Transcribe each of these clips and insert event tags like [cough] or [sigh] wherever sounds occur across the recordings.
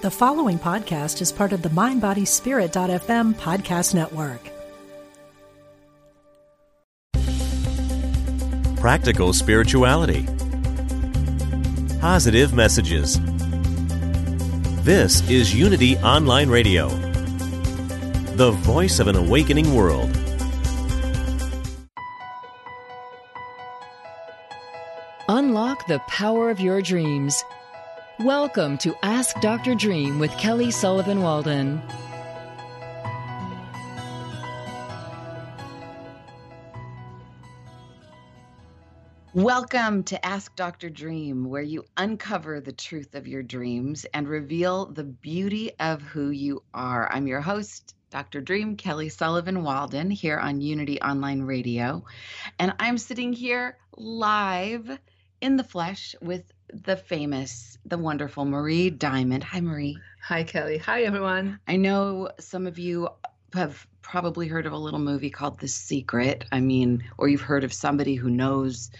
The following podcast is part of the MindBodySpirit.fm podcast network. Practical spirituality. Positive messages. This is Unity Online Radio, the voice of an awakening world. Unlock the power of your dreams. Welcome to Ask Dr. Dream with Kelly Sullivan Walden. Welcome to Ask Dr. Dream, where you uncover the truth of your dreams and reveal the beauty of who you are. I'm your host, Dr. Dream, Kelly Sullivan Walden, here on Unity Online Radio. And I'm sitting here live in the flesh with the famous, the wonderful Marie Diamond. Hi, Marie. Hi, Kelly. Hi, everyone. I know some of you have probably heard of a little movie called The Secret. I mean, or you've heard of somebody who knows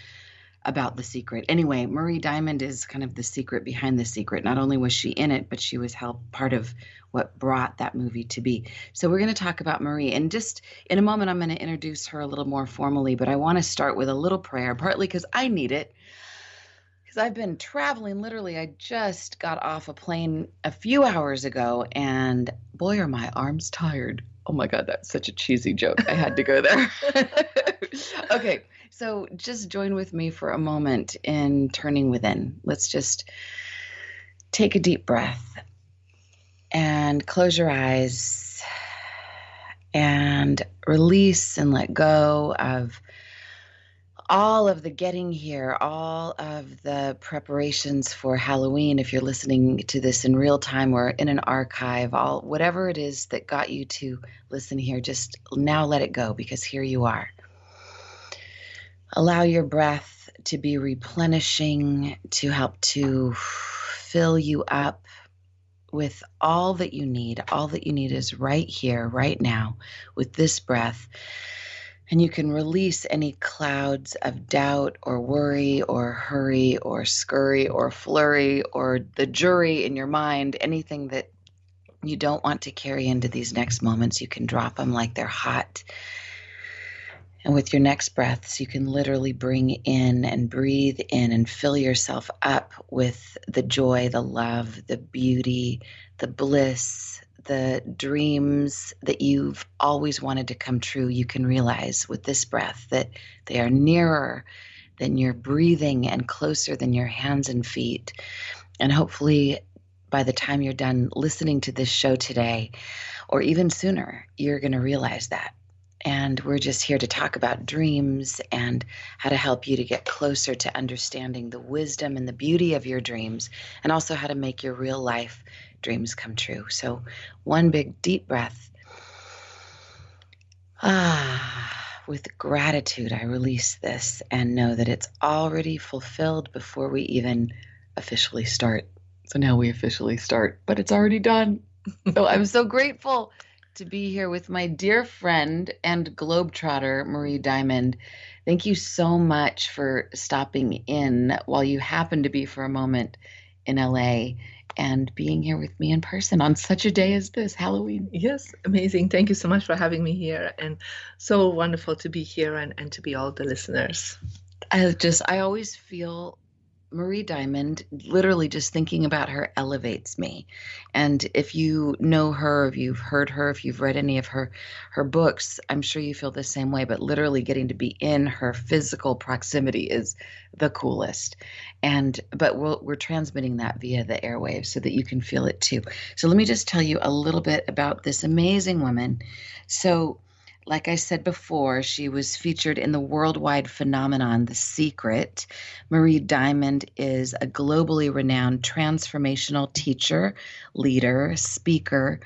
about the secret. Anyway, Marie Diamond is kind of the secret behind the secret. Not only was she in it, but she was help part of what brought that movie to be. So we're going to talk about Marie and just in a moment I'm going to introduce her a little more formally, but I want to start with a little prayer, partly cuz I need it. I've been traveling literally I just got off a plane a few hours ago and boy are my arms tired. Oh my god, that's such a cheesy joke. I had to go there. [laughs] okay. So just join with me for a moment in turning within. Let's just take a deep breath and close your eyes and release and let go of all of the getting here, all of the preparations for Halloween, if you're listening to this in real time or in an archive, all whatever it is that got you to listen here, just now let it go because here you are. Allow your breath to be replenishing, to help to fill you up with all that you need. All that you need is right here, right now, with this breath. And you can release any clouds of doubt or worry or hurry or scurry or flurry or the jury in your mind, anything that you don't want to carry into these next moments. You can drop them like they're hot and with your next breaths, you can literally bring in and breathe in and fill yourself up with the joy, the love, the beauty, the bliss, the dreams that you've always wanted to come true. You can realize with this breath that they are nearer than your breathing and closer than your hands and feet. And hopefully, by the time you're done listening to this show today, or even sooner, you're going to realize that and we're just here to talk about dreams and how to help you to get closer to understanding the wisdom and the beauty of your dreams, and also how to make your real life dreams come true. So, one big deep breath. Ah, with gratitude, I release this and know that it's already fulfilled before we even officially start. So now we officially start, but it's already done. So I'm so grateful to be here with my dear friend and globetrotter, Marie Diamond. Thank you so much for stopping in while you happen to be for a moment in LA and being here with me in person on such a day as this, Halloween. Yes, amazing. Thank you so much for having me here and so wonderful to be here and, and to be all the listeners. I just, I always feel Marie Diamond, literally just thinking about her elevates me. And if you know her, if you've heard her, if you've read any of her her books, I'm sure you feel the same way. But literally getting to be in her physical proximity is the coolest. And but we're, we're transmitting that via the airwaves so that you can feel it too. So let me just tell you a little bit about this amazing woman. So like I said before, she was featured in the worldwide phenomenon The Secret. Marie Diamond is a globally renowned transformational teacher, leader, speaker,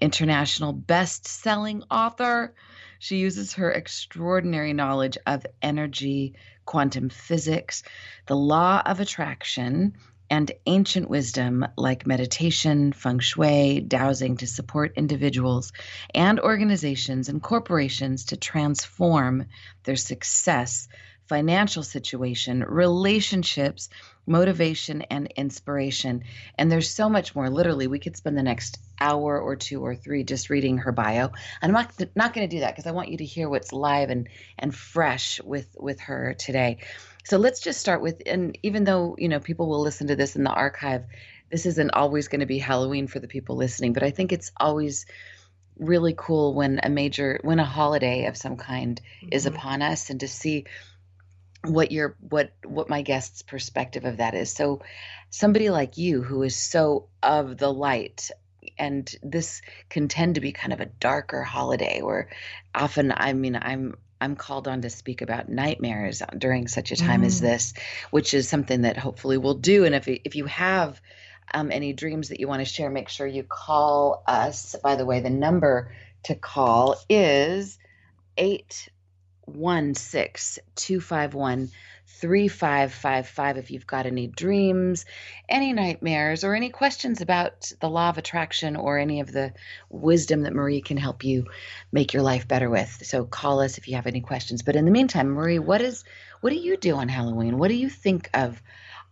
international best selling author. She uses her extraordinary knowledge of energy, quantum physics, the law of attraction, and ancient wisdom like meditation, feng shui, dowsing to support individuals and organizations and corporations to transform their success, financial situation, relationships, motivation and inspiration. And there's so much more. Literally, we could spend the next hour or two or three just reading her bio. I'm not not going to do that because I want you to hear what's live and and fresh with with her today. So let's just start with and even though, you know, people will listen to this in the archive, this isn't always going to be Halloween for the people listening, but I think it's always really cool when a major when a holiday of some kind mm-hmm. is upon us and to see what your what what my guest's perspective of that is so somebody like you who is so of the light and this can tend to be kind of a darker holiday where often i mean i'm i'm called on to speak about nightmares during such a time mm. as this which is something that hopefully we'll do and if if you have um, any dreams that you want to share make sure you call us by the way the number to call is 8 one six two five one three five five five if you've got any dreams, any nightmares, or any questions about the law of attraction or any of the wisdom that Marie can help you make your life better with. So call us if you have any questions. But in the meantime, Marie, what is what do you do on Halloween? What do you think of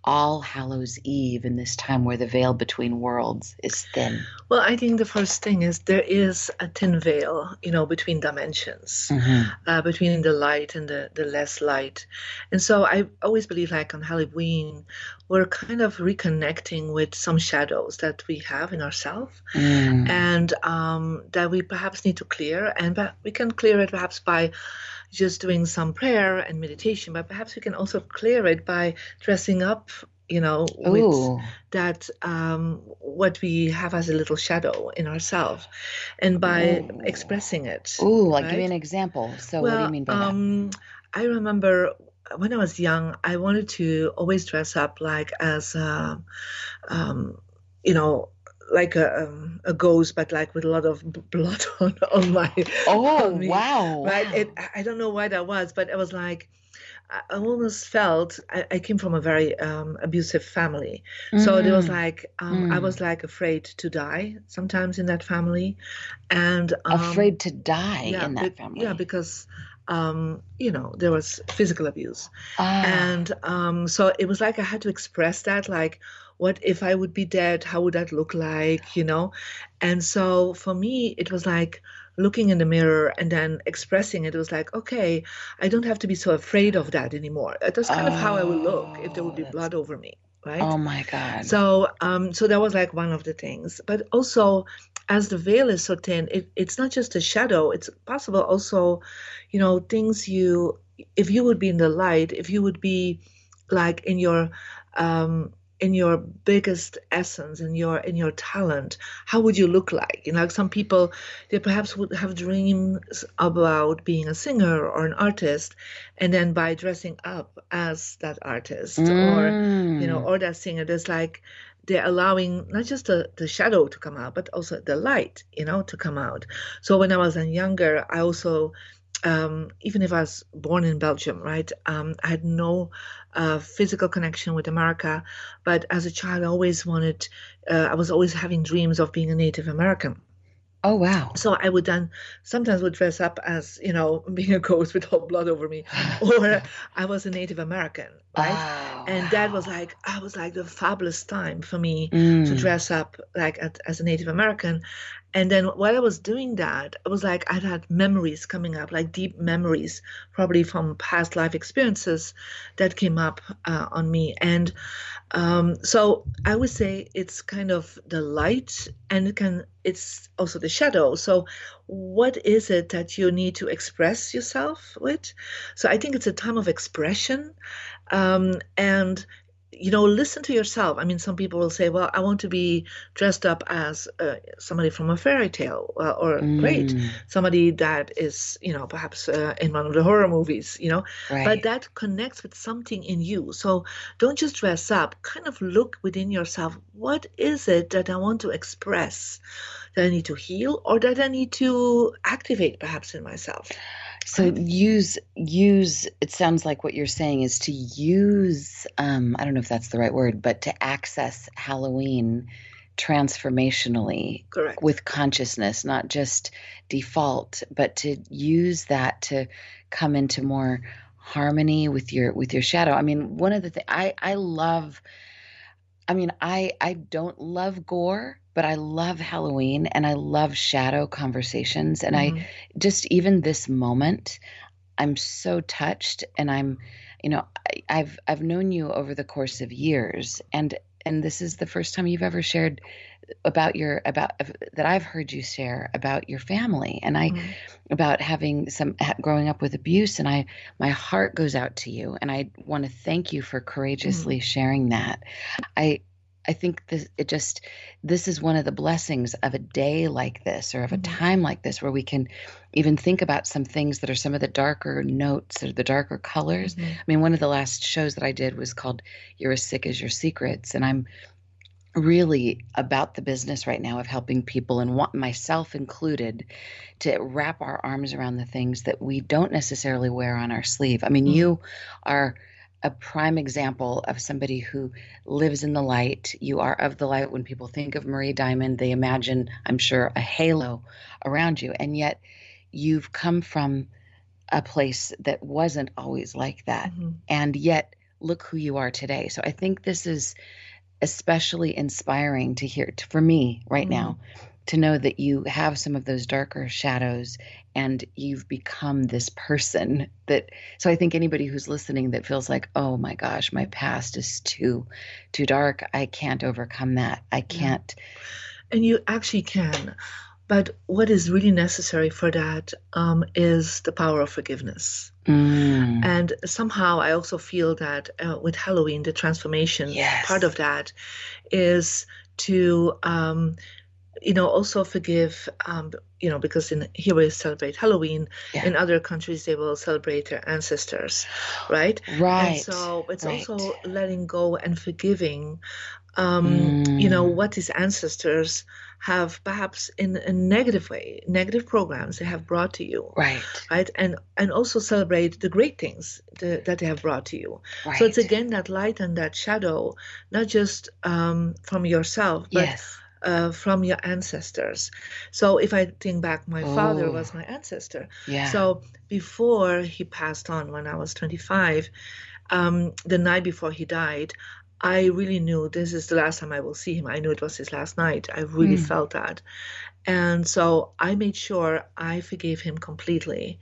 all Hallows Eve in this time where the veil between worlds is thin? Well, I think the first thing is there is a thin veil, you know, between dimensions, mm-hmm. uh, between the light and the, the less light. And so I always believe, like on Halloween, we're kind of reconnecting with some shadows that we have in ourselves mm. and um, that we perhaps need to clear. And we can clear it perhaps by just doing some prayer and meditation, but perhaps we can also clear it by dressing up you know Ooh. with that um, what we have as a little shadow in ourselves and by Ooh. expressing it oh like right? give me an example so well, what do you mean by um, that i remember when i was young i wanted to always dress up like as a, um, you know like a um, a ghost, but like with a lot of blood [laughs] on on my. Oh [laughs] on wow! Right. Wow. It, I don't know why that was, but it was like. I almost felt I, I came from a very um, abusive family, mm. so it was mm. like um, mm. I was like afraid to die sometimes in that family, and um, afraid to die yeah, in that be, family. Yeah, because um, you know, there was physical abuse. Ah. And um, so it was like I had to express that, like, what if I would be dead? How would that look like? You know? And so for me, it was like looking in the mirror and then expressing it. It was like, okay, I don't have to be so afraid of that anymore. That's kind oh, of how I would look if there would be blood over me. Right? Oh my God. So, um, so that was like one of the things. But also, as the veil is so thin, it, it's not just a shadow. It's possible also, you know, things you, if you would be in the light, if you would be like in your um, in your biggest essence in your in your talent how would you look like you know like some people they perhaps would have dreams about being a singer or an artist and then by dressing up as that artist mm. or you know mm. or that singer there's like they're allowing not just the, the shadow to come out but also the light you know to come out so when i was younger i also um, even if I was born in Belgium, right, um, I had no uh, physical connection with America. But as a child, I always wanted, uh, I was always having dreams of being a Native American. Oh wow! So I would then sometimes would dress up as you know [laughs] being a ghost with all blood over me, or I was a Native American, right? And wow. that was like I was like the fabulous time for me mm. to dress up like at, as a Native American, and then while I was doing that, I was like I had memories coming up, like deep memories, probably from past life experiences that came up uh, on me. And um, so I would say it's kind of the light and it can it's also the shadow. So what is it that you need to express yourself with? So I think it's a time of expression. Um, and you know, listen to yourself. I mean, some people will say, well, I want to be dressed up as uh, somebody from a fairy tale, uh, or mm. great, somebody that is, you know, perhaps uh, in one of the horror movies, you know, right. but that connects with something in you. So don't just dress up, kind of look within yourself. What is it that I want to express? That I need to heal or that I need to activate perhaps in myself? So use use it sounds like what you're saying is to use um, I don't know if that's the right word, but to access Halloween transformationally Correct. with consciousness, not just default, but to use that to come into more harmony with your with your shadow. I mean, one of the things I I love I mean, I I don't love gore, but I love Halloween and I love shadow conversations and mm-hmm. I just even this moment I'm so touched and I'm you know, I, I've I've known you over the course of years and and this is the first time you've ever shared about your about that I've heard you share about your family and I mm-hmm. about having some growing up with abuse and I my heart goes out to you and I want to thank you for courageously mm-hmm. sharing that. I I think this it just this is one of the blessings of a day like this or of a mm-hmm. time like this where we can even think about some things that are some of the darker notes or the darker colors. Mm-hmm. I mean, one of the last shows that I did was called You're as Sick as Your Secrets and I'm really about the business right now of helping people and want myself included to wrap our arms around the things that we don't necessarily wear on our sleeve. I mean, mm-hmm. you are a prime example of somebody who lives in the light. You are of the light. When people think of Marie Diamond, they imagine, I'm sure, a halo around you. And yet you've come from a place that wasn't always like that. Mm-hmm. And yet look who you are today. So I think this is especially inspiring to hear to, for me right mm-hmm. now to know that you have some of those darker shadows and you've become this person that so i think anybody who's listening that feels like oh my gosh my past is too too dark i can't overcome that i can't and you actually can but what is really necessary for that um, is the power of forgiveness. Mm. And somehow I also feel that uh, with Halloween, the transformation yes. part of that is to, um, you know, also forgive, um, you know, because in here we celebrate Halloween. Yeah. In other countries, they will celebrate their ancestors, right? Right. And so it's right. also letting go and forgiving, um, mm. you know, what these ancestors have perhaps in a negative way negative programs they have brought to you right right and and also celebrate the great things that, that they have brought to you right. so it's again that light and that shadow not just um, from yourself but yes. Uh, from your ancestors. So if I think back, my oh. father was my ancestor. Yeah. So before he passed on when I was 25, um, the night before he died, I really knew this is the last time I will see him. I knew it was his last night. I really mm. felt that. And so I made sure I forgave him completely.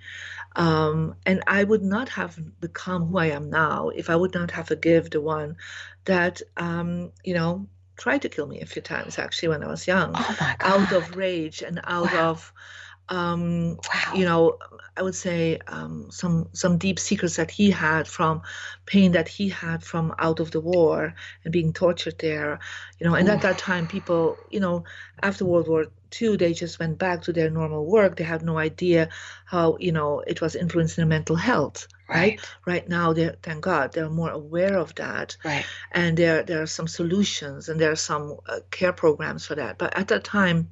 Um, and I would not have become who I am now if I would not have forgiven the one that, um, you know, tried to kill me a few times actually when I was young. Oh out of rage and out wow. of um, wow. you know, I would say um, some some deep secrets that he had from pain that he had from out of the war and being tortured there, you know. And Ooh. at that time, people, you know, after World War II, they just went back to their normal work. They had no idea how, you know, it was influencing their mental health. Right. right. Now, thank God they're more aware of that. Right. And there there are some solutions and there are some uh, care programs for that. But at that time,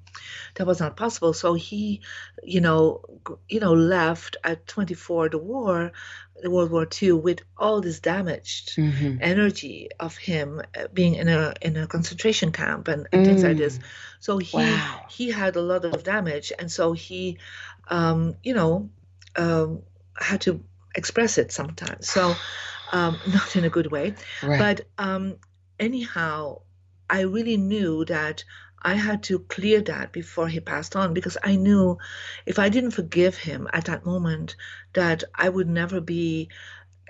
that was not possible. So he, you know, you know, left at 24 the war, the World War II, with all this damaged mm-hmm. energy of him uh, being in a in a concentration camp and, and mm. things like this. Mm. So he wow. he had a lot of damage, and so he, um, you know, um, had to express it sometimes. So, um, [laughs] not in a good way. Right. But um, anyhow, I really knew that I had to clear that before he passed on because I knew if I didn't forgive him at that moment, that I would never be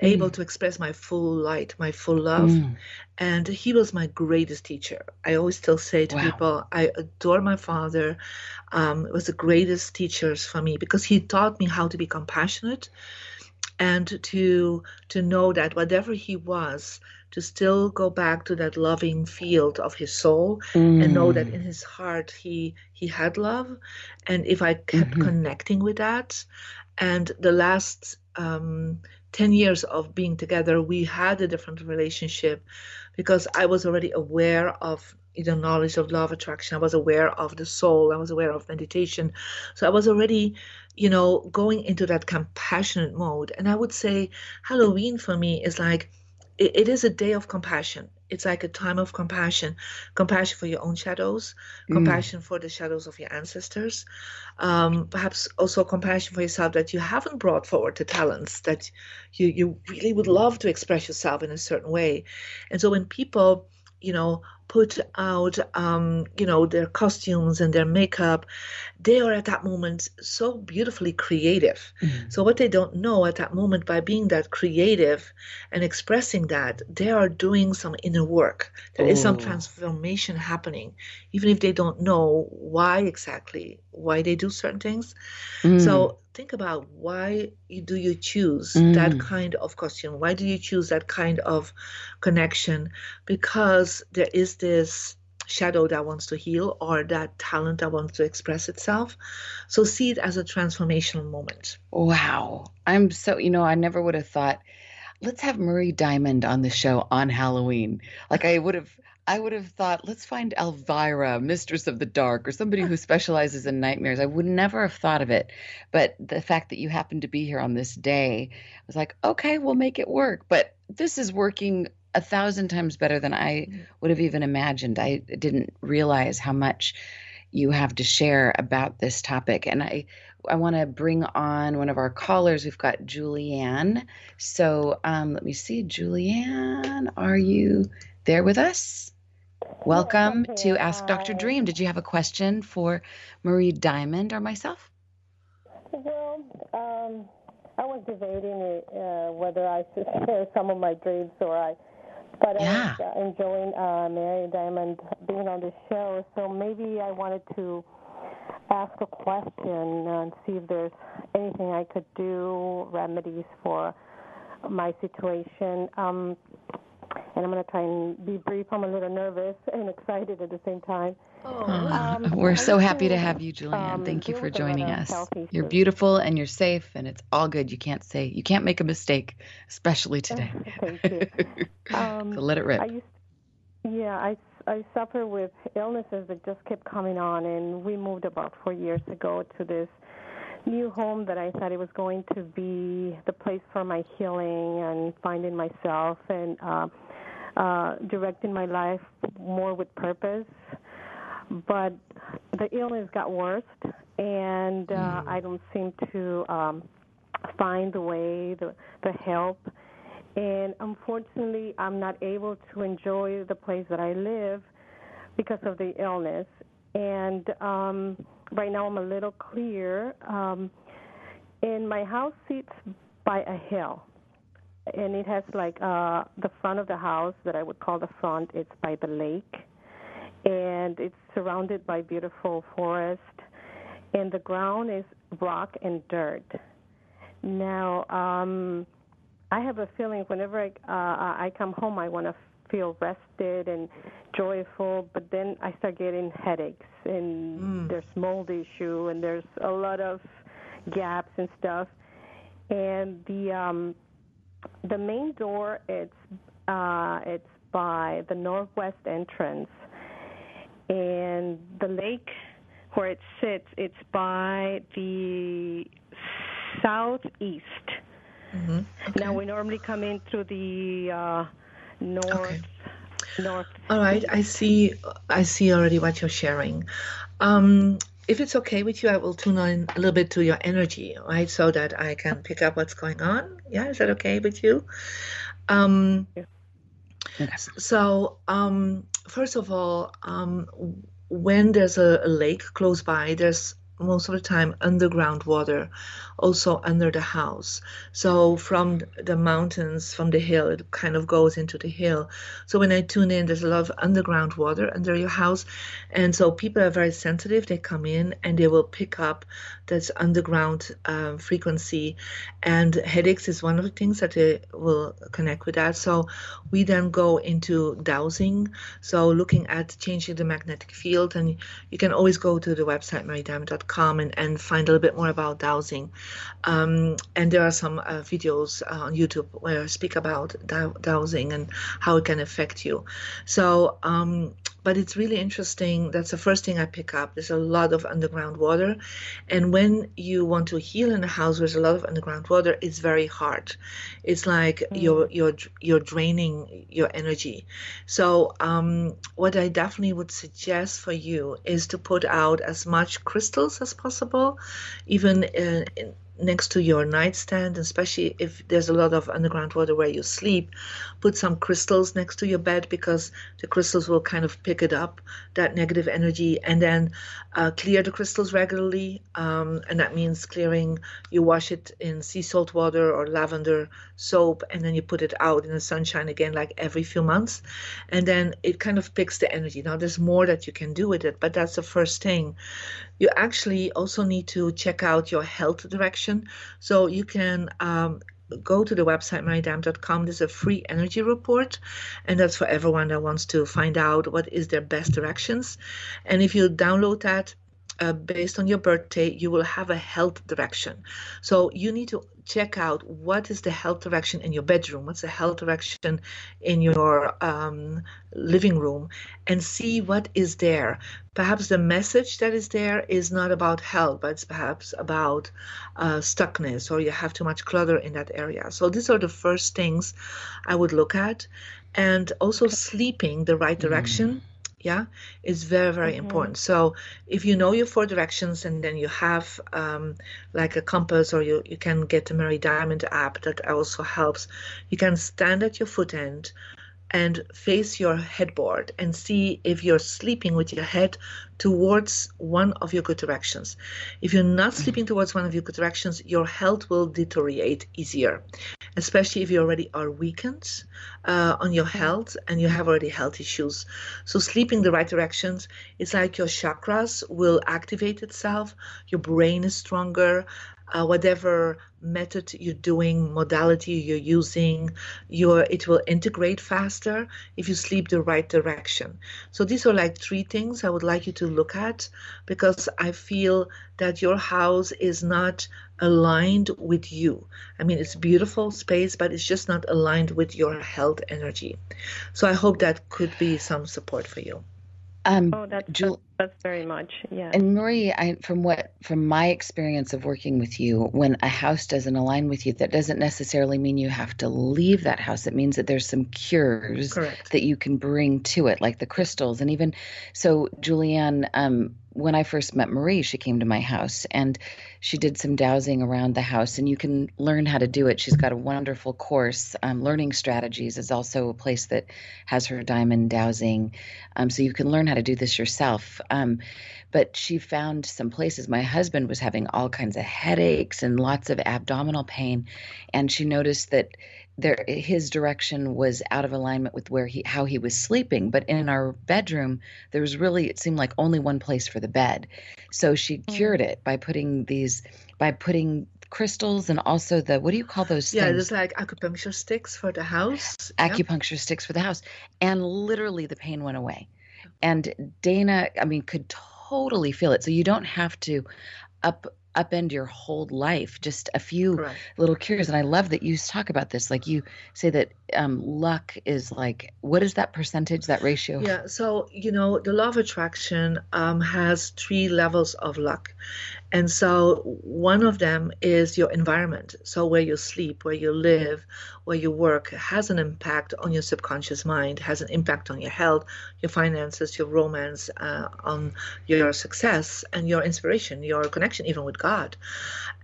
mm. able to express my full light, my full love. Mm. And he was my greatest teacher. I always still say to wow. people, I adore my father. Um, was the greatest teachers for me because he taught me how to be compassionate and to to know that whatever he was to still go back to that loving field of his soul mm. and know that mm. in his heart he he had love and if i kept mm-hmm. connecting with that and the last um, 10 years of being together we had a different relationship because i was already aware of the knowledge of law of attraction. I was aware of the soul. I was aware of meditation. So i was already you know going into that compassionate mode. And i would say halloween for me is like it, it is a day of compassion it's like a time of compassion compassion for your own shadows mm. compassion for the shadows of your ancestors um, perhaps also compassion for yourself that you haven't brought forward the talents that you, you really would love to express yourself in a certain way and so when people you know put out um, you know their costumes and their makeup they are at that moment so beautifully creative mm-hmm. so what they don't know at that moment by being that creative and expressing that they are doing some inner work There is some oh. transformation happening even if they don't know why exactly why they do certain things. Mm. so think about why do you choose mm. that kind of costume why do you choose that kind of connection? Because there is this shadow that wants to heal or that talent that wants to express itself. So see it as a transformational moment. Wow. I'm so you know i never would have thought let's have marie diamond on the show on halloween. Like i would have I would have thought, let's find Elvira, Mistress of the Dark, or somebody who [laughs] specializes in nightmares. I would never have thought of it. But the fact that you happen to be here on this day, I was like, okay, we'll make it work. But this is working a thousand times better than I mm. would have even imagined. I didn't realize how much you have to share about this topic. And I I want to bring on one of our callers. We've got Julianne. So um, let me see. Julianne, are you there with us? Welcome to Ask Dr. Dream. Did you have a question for Marie Diamond or myself? Well, um, I was debating uh, whether I should [laughs] share some of my dreams or I, but yeah. I was uh, enjoying uh, Mary Diamond being on the show. So maybe I wanted to ask a question and see if there's anything I could do, remedies for my situation. Um, and I'm going to try and be brief. I'm a little nervous and excited at the same time. Oh. Um, [laughs] We're so happy to have you, Julianne. Um, Thank you for joining us. You're beautiful and you're safe, and it's all good. You can't say you can't make a mistake, especially [laughs] today. Thank you. [laughs] Um, so let it rip. I used, yeah, I I suffer with illnesses that just kept coming on, and we moved about four years ago to this new home that I thought it was going to be the place for my healing and finding myself and uh, uh, directing my life more with purpose. But the illness got worse, and uh, mm. I don't seem to um, find the way, the, the help. And unfortunately, I'm not able to enjoy the place that I live because of the illness. And um, right now, I'm a little clear. Um, and my house sits by a hill and it has like uh the front of the house that I would call the front it's by the lake and it's surrounded by beautiful forest and the ground is rock and dirt now um I have a feeling whenever I uh I come home I want to feel rested and joyful but then I start getting headaches and mm. there's mold issue and there's a lot of gaps and stuff and the um the main door it's uh, it's by the northwest entrance, and the lake where it sits it's by the southeast. Mm-hmm. Okay. Now we normally come in through the uh, north. Okay. North. All right, I see. I see already what you're sharing. Um, if it's okay with you, I will tune in a little bit to your energy, right, so that I can pick up what's going on. Yeah, is that okay with you? Um, yeah. So, um, first of all, um, when there's a, a lake close by, there's most of the time underground water also under the house. So from the mountains from the hill it kind of goes into the hill. So when i tune in there's a lot of underground water under your house and so people are very sensitive. They come in and they will pick up this underground um, frequency and headaches is one of the things that they will connect with that. So we then go into dowsing so looking at changing the magnetic field and you can always go to the website mariediamond.com and, and find a little bit more about dowsing. Um, and there are some uh, videos uh, on YouTube where I speak about dow- dowsing and how it can affect you. So um, but it's really interesting. That's the first thing I pick up. There's a lot of underground water. And when you want to heal in a house where there's a lot of underground water, it's very hard. It's like mm. you're, you're, you're draining your energy. So, um, what I definitely would suggest for you is to put out as much crystals as possible, even in, in next to your nightstand, especially if there's a lot of underground water where you sleep, put some crystals next to your bed because the crystals will kind of pick it up, that negative energy, and then uh, clear the crystals regularly. Um, and that means clearing, you wash it in sea salt water or lavender soap, and then you put it out in the sunshine again, like every few months. And then it kind of picks the energy. Now, there's more that you can do with it, but that's the first thing you actually also need to check out your health direction. So you can um, go to the website mariediamond.com. There's a free energy report, and that's for everyone that wants to find out what is their best directions. And if you download that, uh, based on your birthday, you will have a health direction. So you need to check out what is the health direction in your bedroom, what's the health direction in your um, living room, and see what is there. Perhaps the message that is there is not about health, but it's perhaps about uh, stuckness or you have too much clutter in that area. So these are the first things I would look at. And also sleeping the right direction. Mm yeah is very very mm-hmm. important so if you know your four directions and then you have um, like a compass or you, you can get the marie diamond app that also helps you can stand at your foot end and face your headboard and see if you're sleeping with your head towards one of your good directions. If you're not sleeping towards one of your good directions, your health will deteriorate easier, especially if you already are weakened uh, on your health and you have already health issues. So, sleeping the right directions, it's like your chakras will activate itself, your brain is stronger, uh, whatever method you're doing, modality you're using, your it will integrate faster if you sleep the right direction. So these are like three things I would like you to look at because I feel that your house is not aligned with you. I mean, it's beautiful space, but it's just not aligned with your health energy. So I hope that could be some support for you. Um, oh, that's, Jul- that's very much, yeah. And Marie, I, from what from my experience of working with you, when a house doesn't align with you, that doesn't necessarily mean you have to leave that house. It means that there's some cures Correct. that you can bring to it, like the crystals, and even so, Julianne. Um, when I first met Marie, she came to my house and she did some dowsing around the house, and you can learn how to do it. She's got a wonderful course. Um, Learning Strategies is also a place that has her diamond dowsing, um, so you can learn how to do this yourself. Um, but she found some places. My husband was having all kinds of headaches and lots of abdominal pain, and she noticed that there his direction was out of alignment with where he how he was sleeping but in our bedroom there was really it seemed like only one place for the bed so she mm. cured it by putting these by putting crystals and also the what do you call those yeah things? there's like acupuncture sticks for the house acupuncture yeah. sticks for the house and literally the pain went away and dana i mean could totally feel it so you don't have to up upend your whole life just a few right. little cures and i love that you talk about this like you say that um, luck is like what is that percentage that ratio yeah so you know the law of attraction um, has three levels of luck and so one of them is your environment. So where you sleep, where you live, where you work has an impact on your subconscious mind, has an impact on your health, your finances, your romance, uh, on your success and your inspiration, your connection even with God.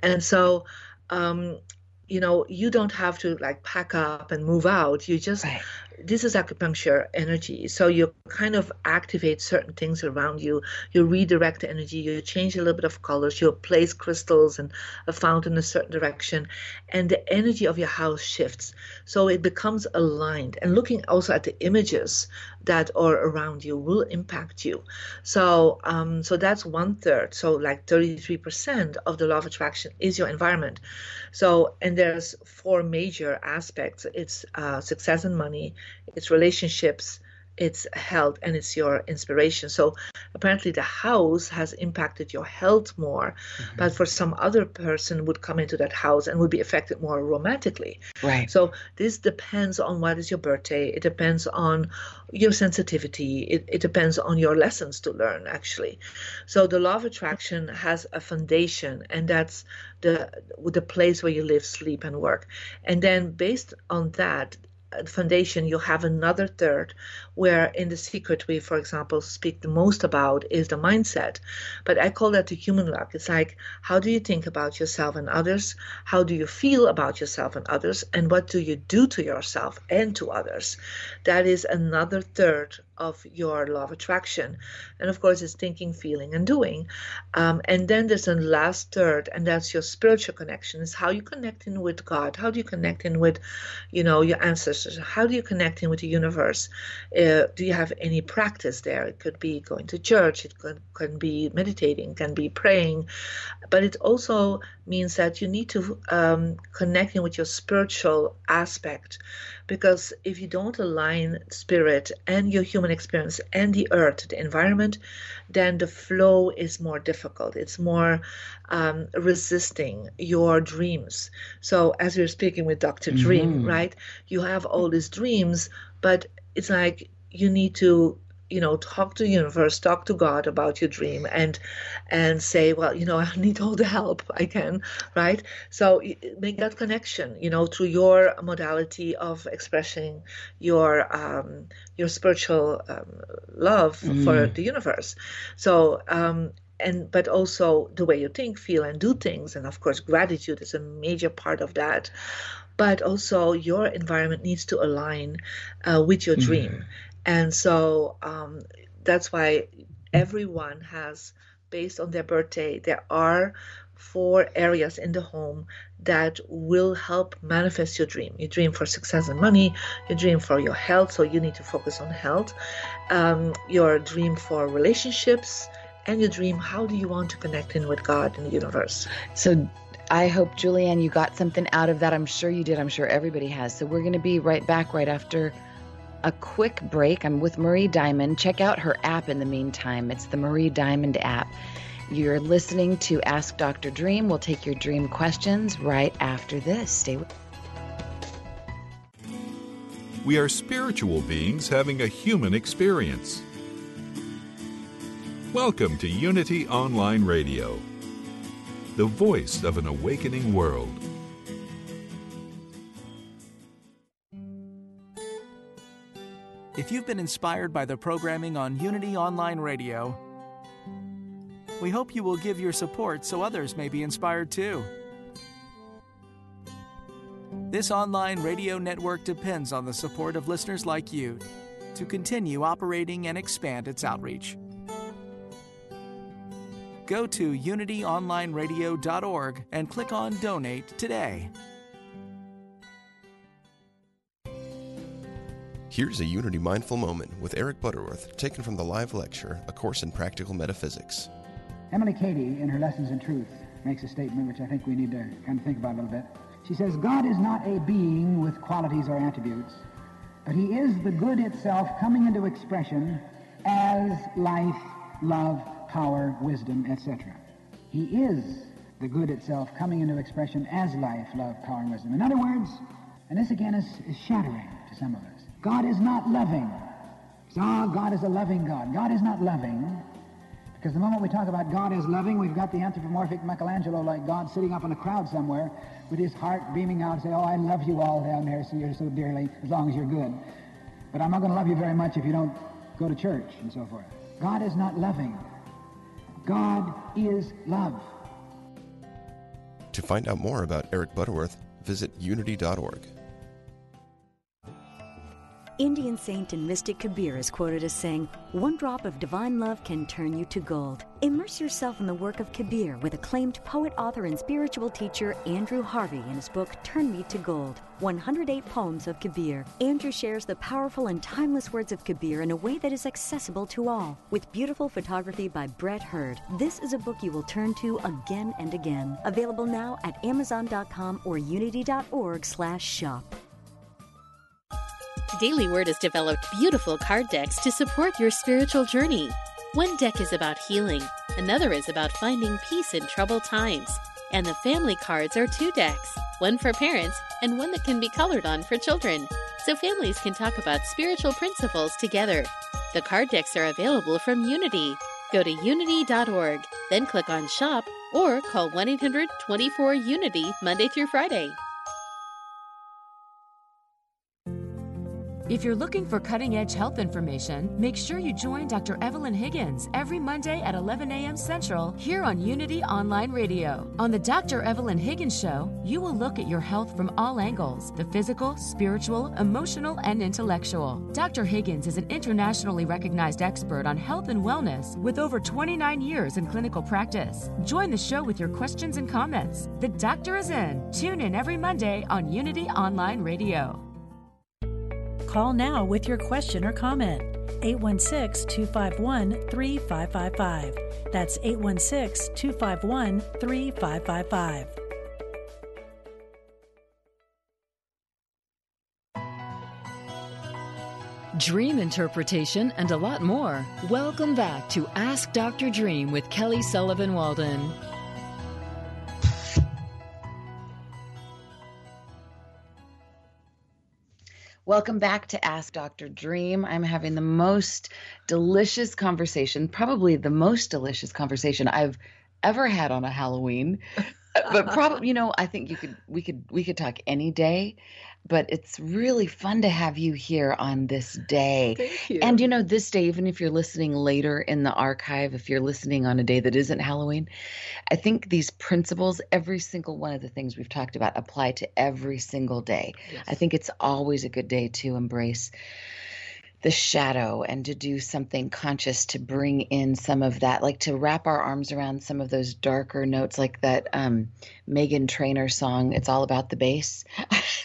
And so um, you know you don't have to like pack up and move out you just right this is acupuncture energy. So you kind of activate certain things around you. You redirect the energy. You change a little bit of colors. You place crystals and a fountain in a certain direction, and the energy of your house shifts. So it becomes aligned. And looking also at the images that are around you will impact you. So um, so that's one third. So like 33% of the law of attraction is your environment. So and there's four major aspects. It's uh, success and money it's relationships its health and it's your inspiration. So apparently the house has impacted your health more, mm-hmm. but for some other person would come into that house and would be affected more romantically. Right. So this depends on what is your birthday. It depends on your sensitivity. It, it depends on your lessons to learn actually. So the law of attraction has a foundation and that's the the place where you live, sleep and work. And then based on that, foundation you have another third where in the secret we for example speak the most about is the mindset. But i call that the human luck. It's like how do you think about yourself and others? How do you feel about yourself and others? And what do you do to yourself and to others? That is another third of your law of attraction. And of course, it's thinking, feeling, and doing. Um, and then there's a last third, and that's your spiritual connection. Is how you connect in with God. How do you connect in with, you know, your ancestors? How do you connect in with the universe? Uh, do you have any practice there? It could be going to church. It could, can be meditating. Can be praying. But it also means that you need to um, connect in with your spiritual aspect because if you don't align spirit and your human experience and the earth, the environment, then the flow is more difficult. It's more um, resisting your dreams. So, as we are speaking with Dr. Mm-hmm. Dream, right? You have all these dreams, but it's like you need to you know talk to the universe talk to god about your dream and and say well you know i need all the help i can right so make that connection you know through your modality of expressing your um your spiritual um, love mm. for the universe so um and but also the way you think feel and do things and of course gratitude is a major part of that but also your environment needs to align uh, with your mm. And so um, that's why everyone has, based on their birthday, there are four areas in the home that will help manifest your dream. You dream for success and money, you dream for your health, so you need to focus on health, um, your dream for relationships, and your dream how do you want to connect in with God and the universe. So I hope, Julianne, you got something out of that. I'm sure you did. I'm sure everybody has. So we're going to be right back right after a quick break. I'm with Marie Diamond. Check out her app in the meantime. It's the Marie Diamond app. You're listening to Ask Dr. Dream. We'll take your dream questions right after this. Stay with We are spiritual beings having a human experience. Welcome to Unity Online Radio, the voice of an awakening world. If you've been inspired by the programming on Unity Online Radio, we hope you will give your support so others may be inspired too. This online radio network depends on the support of listeners like you to continue operating and expand its outreach. Go to unityonlineradio.org and click on Donate today. Here's a Unity Mindful Moment with Eric Butterworth, taken from the live lecture, A Course in Practical Metaphysics. Emily Cady, in her Lessons in Truth, makes a statement which I think we need to kind of think about a little bit. She says, God is not a being with qualities or attributes, but he is the good itself coming into expression as life, love, power, wisdom, etc. He is the good itself coming into expression as life, love, power, and wisdom. In other words, and this again is, is shattering to some of us. God is not loving. So, oh, God is a loving God. God is not loving. Because the moment we talk about God as loving, we've got the anthropomorphic Michelangelo like God sitting up in a crowd somewhere with his heart beaming out and say, Oh, I love you all down there so you're so dearly, as long as you're good. But I'm not going to love you very much if you don't go to church and so forth. God is not loving. God is love. To find out more about Eric Butterworth, visit unity.org. Indian saint and mystic Kabir is quoted as saying, One drop of divine love can turn you to gold. Immerse yourself in the work of Kabir with acclaimed poet, author, and spiritual teacher Andrew Harvey in his book Turn Me to Gold 108 Poems of Kabir. Andrew shares the powerful and timeless words of Kabir in a way that is accessible to all, with beautiful photography by Brett Hurd. This is a book you will turn to again and again. Available now at Amazon.com or Unity.org/shop. Daily Word has developed beautiful card decks to support your spiritual journey. One deck is about healing, another is about finding peace in troubled times. And the family cards are two decks one for parents and one that can be colored on for children, so families can talk about spiritual principles together. The card decks are available from Unity. Go to unity.org, then click on Shop or call 1 800 24 Unity Monday through Friday. If you're looking for cutting edge health information, make sure you join Dr. Evelyn Higgins every Monday at 11 a.m. Central here on Unity Online Radio. On the Dr. Evelyn Higgins Show, you will look at your health from all angles the physical, spiritual, emotional, and intellectual. Dr. Higgins is an internationally recognized expert on health and wellness with over 29 years in clinical practice. Join the show with your questions and comments. The doctor is in. Tune in every Monday on Unity Online Radio. Call now with your question or comment. 816 251 3555. That's 816 251 3555. Dream interpretation and a lot more. Welcome back to Ask Dr. Dream with Kelly Sullivan Walden. Welcome back to Ask Dr. Dream. I'm having the most delicious conversation, probably the most delicious conversation I've ever had on a Halloween. But probably, you know, I think you could we could we could talk any day but it's really fun to have you here on this day. Thank you. And you know, this day, even if you're listening later in the archive, if you're listening on a day that isn't Halloween, I think these principles, every single one of the things we've talked about, apply to every single day. Yes. I think it's always a good day to embrace the shadow and to do something conscious to bring in some of that like to wrap our arms around some of those darker notes like that um, Meghan Trainor song it's all about the bass. [laughs]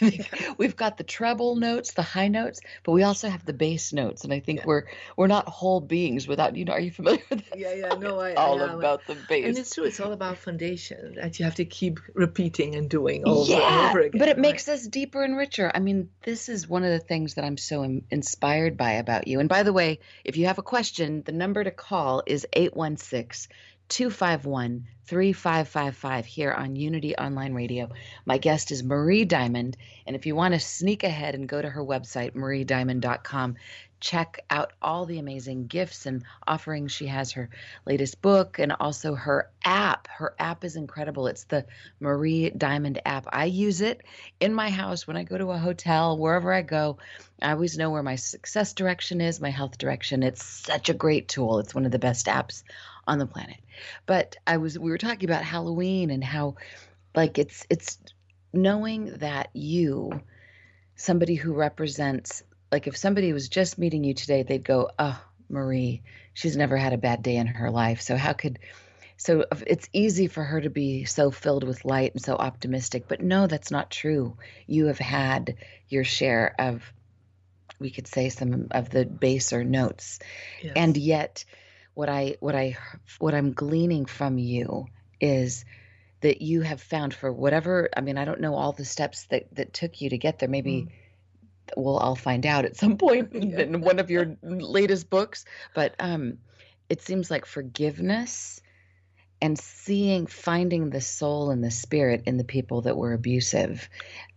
We've got the treble notes the high notes but we also have the bass notes. And i think yeah. we're we're not whole beings without you know are you familiar with that yeah yeah no I, all I about the bass. and it's true it's all about foundation that you have to keep repeating and doing over yeah, and over again but it right? makes us deeper and richer. I mean this is one of the things that i'm so inspired by about you. And by the way, if you have a question, the number to call is 816 251 3555 here on Unity Online Radio. My guest is Marie Diamond. And if you want to sneak ahead and go to her website, mariediamond.com, check out all the amazing gifts and offerings she has her latest book and also her app. Her app is incredible. It's the marie diamond app. I use it in my house when i go to a hotel wherever i go. I always know where my success direction is my health direction. It's such a great tool. It's one of the best apps on the planet. But i was we were talking about halloween and how like it's it's knowing that you somebody who represents like if somebody was just meeting you today, they'd go, "Oh, Marie, she's never had a bad day in her life. So how could so it's easy for her to be so filled with light and so optimistic, but no, that's not true. You have had your share of we could say some of the baser notes. Yes. And yet what I what I what I'm gleaning from you is that you have found for whatever I mean I don't know all the steps that that took you to get there maybe mm we'll all find out at some point [laughs] yeah. in one of your latest books. But um, it seems like forgiveness and seeing, finding the soul and the spirit in the people that were abusive.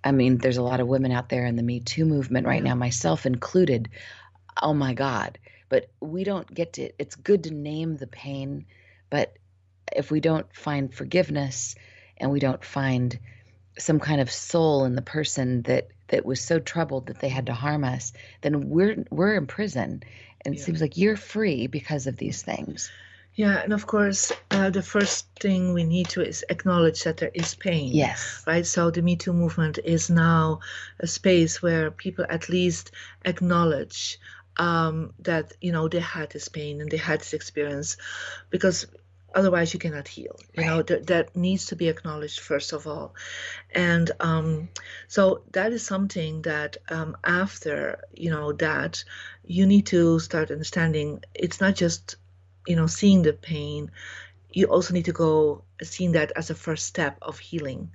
I mean, there's a lot of women out there in the Me Too movement right now, myself included. Oh my God. But we don't get to, it's good to name the pain, but if we don't find forgiveness and we don't find some kind of soul in the person that that was so troubled that they had to harm us, then we're we're in prison. And it seems like you're free because of these things. Yeah, and of course, uh, the first thing we need to is acknowledge that there is pain. Yes. Right. So the Me Too movement is now a space where people at least acknowledge um, that you know they had this pain and they had this experience, because otherwise you cannot heal you right. know that, that needs to be acknowledged first of all and um, so that is something that um, after you know that you need to start understanding it's not just you know seeing the pain you also need to go seeing that as a first step of healing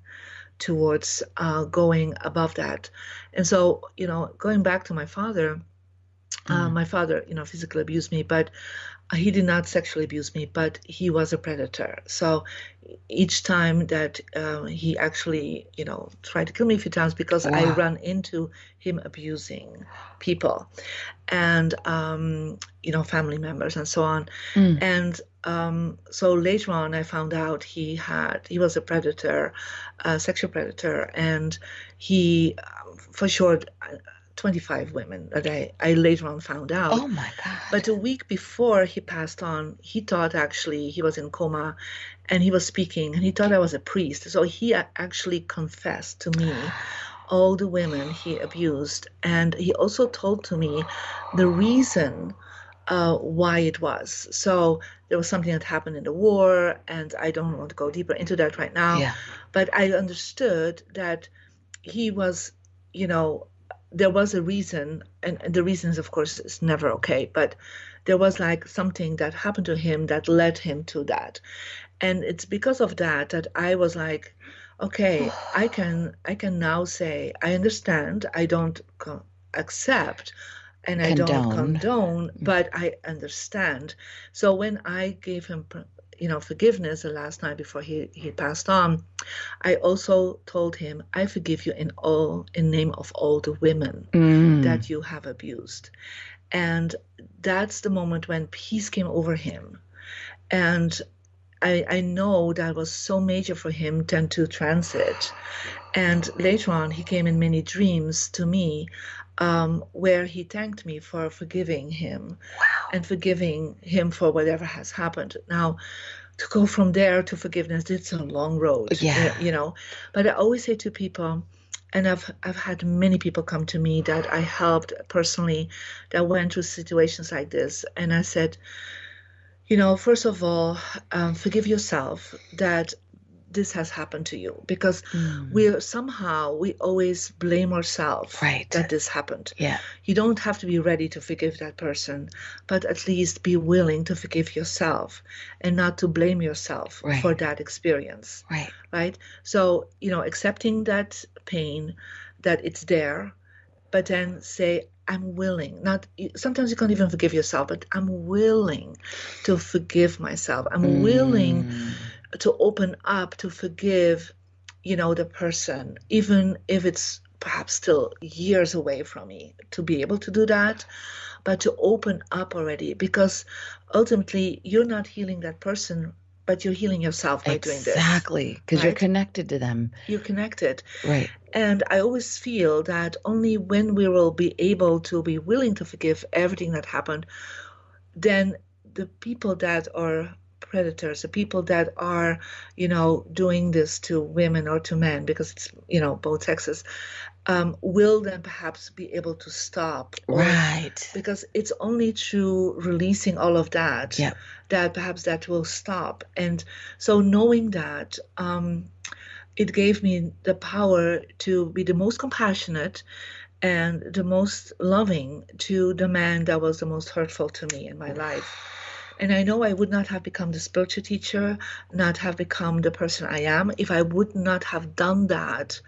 towards uh, going above that. And so, you know, going back to my father, uh, my father, you know, physically abused me, but he did not sexually abuse me, but he was a predator. So each time that uh, he actually, you know, tried to kill me a few times because wow. I ran into him abusing people and, um, you know, family members and so on. Mm. And um, so later on, I found out he had, he was a predator, a sexual predator, and he, for sure, 25 women that I, I later on found out. Oh my God. But a week before he passed on, he thought actually he was in coma and he was speaking and he thought I was a priest. So he actually confessed to me all the women he abused. And he also told to me the reason uh, why it was. So there was something that happened in the war, and I don't want to go deeper into that right now. Yeah. But I understood that he was, you know, there was a reason, and, the reasons, of course, is never okay, but there was like something that happened to him that led him to that. And it's because of that that I was like, okay, [sighs] I can I can now say I understand. I don't co- accept, and I don't condone, mm. but I understand. So when I gave him you know forgiveness the last night before he he passed on. I also told him i forgive you in all in name of all the women mm. that you have abused. And that's the moment when peace came over him. And I, I know that was so major for him 10 to transit. And later on he came in many dreams to me um, where he thanked me for forgiving him wow. and forgiving him for whatever has happened. Now, to go from there to forgiveness, it's a long road. Yeah. You know, but I always say to people, and I've I've had many people come to me that I helped personally that went through situations like this, and I said, you know, first of all, um, forgive yourself that this has happened to you because mm. we're somehow we always blame ourselves right. that this happened yeah you don't have to be ready to forgive that person but at least be willing to forgive yourself and not to blame yourself right. for that experience right right so you know accepting that pain that it's there but then say I'm willing. Not sometimes you can't even forgive yourself, but I'm willing to forgive myself. I'm mm. willing to open up to forgive you know the person even if it's perhaps still years away from me to be able to do that but to open up already because ultimately you're not healing that person but you're healing yourself by exactly, doing this. Exactly because right? you're connected to them. You're connected. Right. And i always feel that only when we will be able to be willing to forgive everything that happened then the people that are predators, the people that are, you know, doing this to women or to men, because it's, you know, both sexes, um, will then perhaps be able to stop. Right. Because it's only through releasing all of that yeah. that perhaps that will stop. And so knowing that, um, it gave me the power to be the most compassionate and the most loving to the man that was the most hurtful to me in my life. And I know I would not have become the spiritual teacher, not have become the person I am if I would not have done that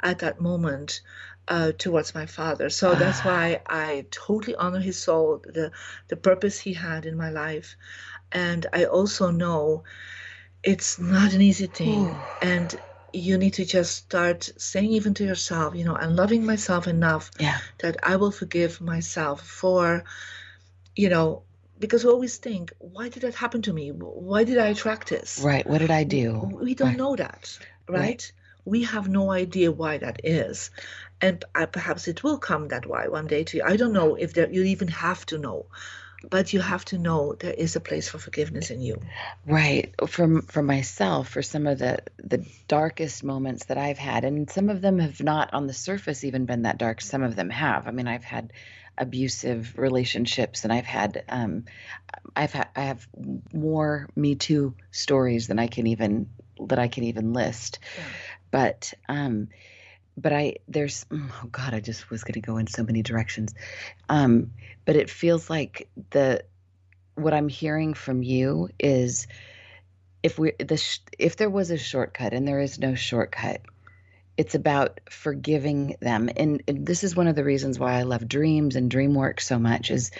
at that moment uh, towards my father. So that's why I totally honor his soul, the the purpose he had in my life, and I also know it's not an easy thing, and you need to just start saying even to yourself, you know, I'm loving myself enough yeah. that I will forgive myself for, you know, because we always think, why did that happen to me? Why did I attract this? Right. What did I do? We don't right. know that, right? Right. We have no idea why that is. And uh, perhaps it will come that way one day to you. I don't know if there, you even have to know, but you have to know there is a place for forgiveness in you. Right. For for myself, for some of the the darkest moments that I've had, and some of them have not on the surface even been that dark. Some of them have. I mean, I've had abusive relationships and I've had um, I've had I have more Me Too stories than I can even that I can even list. Yeah. But um but I there's oh god I just was going to go in so many directions. Um but it feels like the what I'm hearing from you is if we the if there was a shortcut and there is no shortcut it's about forgiving them and, and, this is one of the reasons why i love dreams and dream work so much is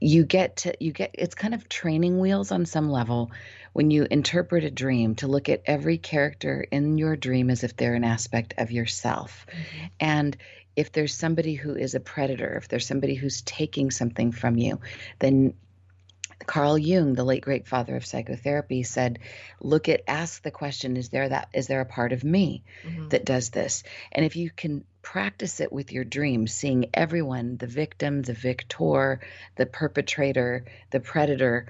you get to you get it's kind of training wheels on some level when you interpret a dream to look at every character in your dream as if they're an aspect of yourself mm-hmm. and if there's somebody who is a predator if there's somebody who's taking something from you then Carl Jung, the late great father of psychotherapy, said, "Look at, ask the question: Is there that? Is there a part of me mm-hmm. that does this? And if you can practice it with your dreams, seeing everyone, the victim, the victor, the perpetrator, the predator,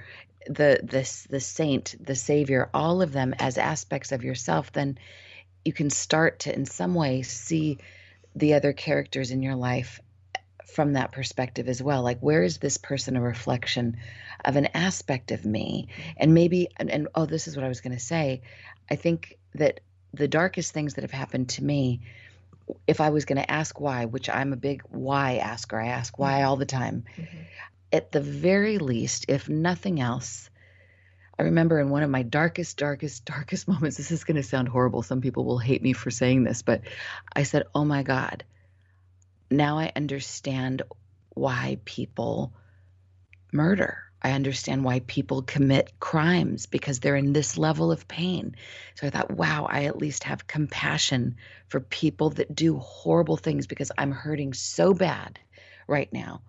the the the saint, the savior, all of them as aspects of yourself, then you can start to, in some way, see the other characters in your life from that perspective as well. Like, where is this person a reflection of an aspect of me? And maybe, and, and oh, this is what I was going to say. I think that the darkest things that have happened to me, if I was going to ask why, which I'm a big why asker, I ask why all the time. Mm-hmm. At the very least, if nothing else, I remember in one of my darkest, darkest, darkest [laughs] moments, this is going to sound horrible. Some people will hate me for saying this, but I said, Oh my God, now I understand why people murder. I understand why people commit crimes because they're in this level of pain. So I thought, wow, I at least have compassion for people that do horrible things because I'm hurting so bad right now.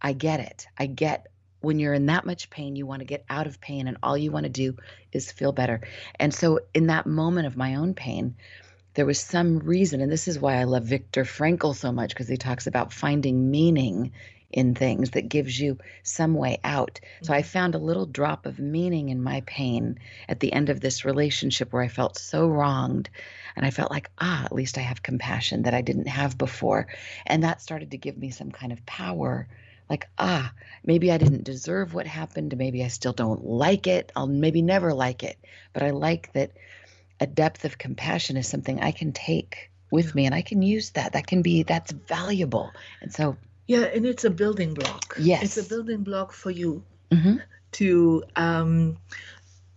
I get it. I get when you're in that much pain, you want to get out of pain, and all you want to do is feel better. And so, in that moment of my own pain, there was some reason, and this is why I love Viktor Frankl so much because he talks about finding meaning in things that gives you some way out. So I mm-hmm. found a little drop of meaning in my pain at the end of this relationship where I felt so wronged. And I felt like, ah, at least I have compassion that I didn't have before. And that started to give me some kind of power. Like, ah, maybe I didn't deserve what happened. Maybe I still don't like it. I'll maybe never like it. But I like that a depth of compassion is something I can take with me and I can use that. That can be that's valuable. And so yeah, and it's a building block. Yes. It's a building block for you mm-hmm. to um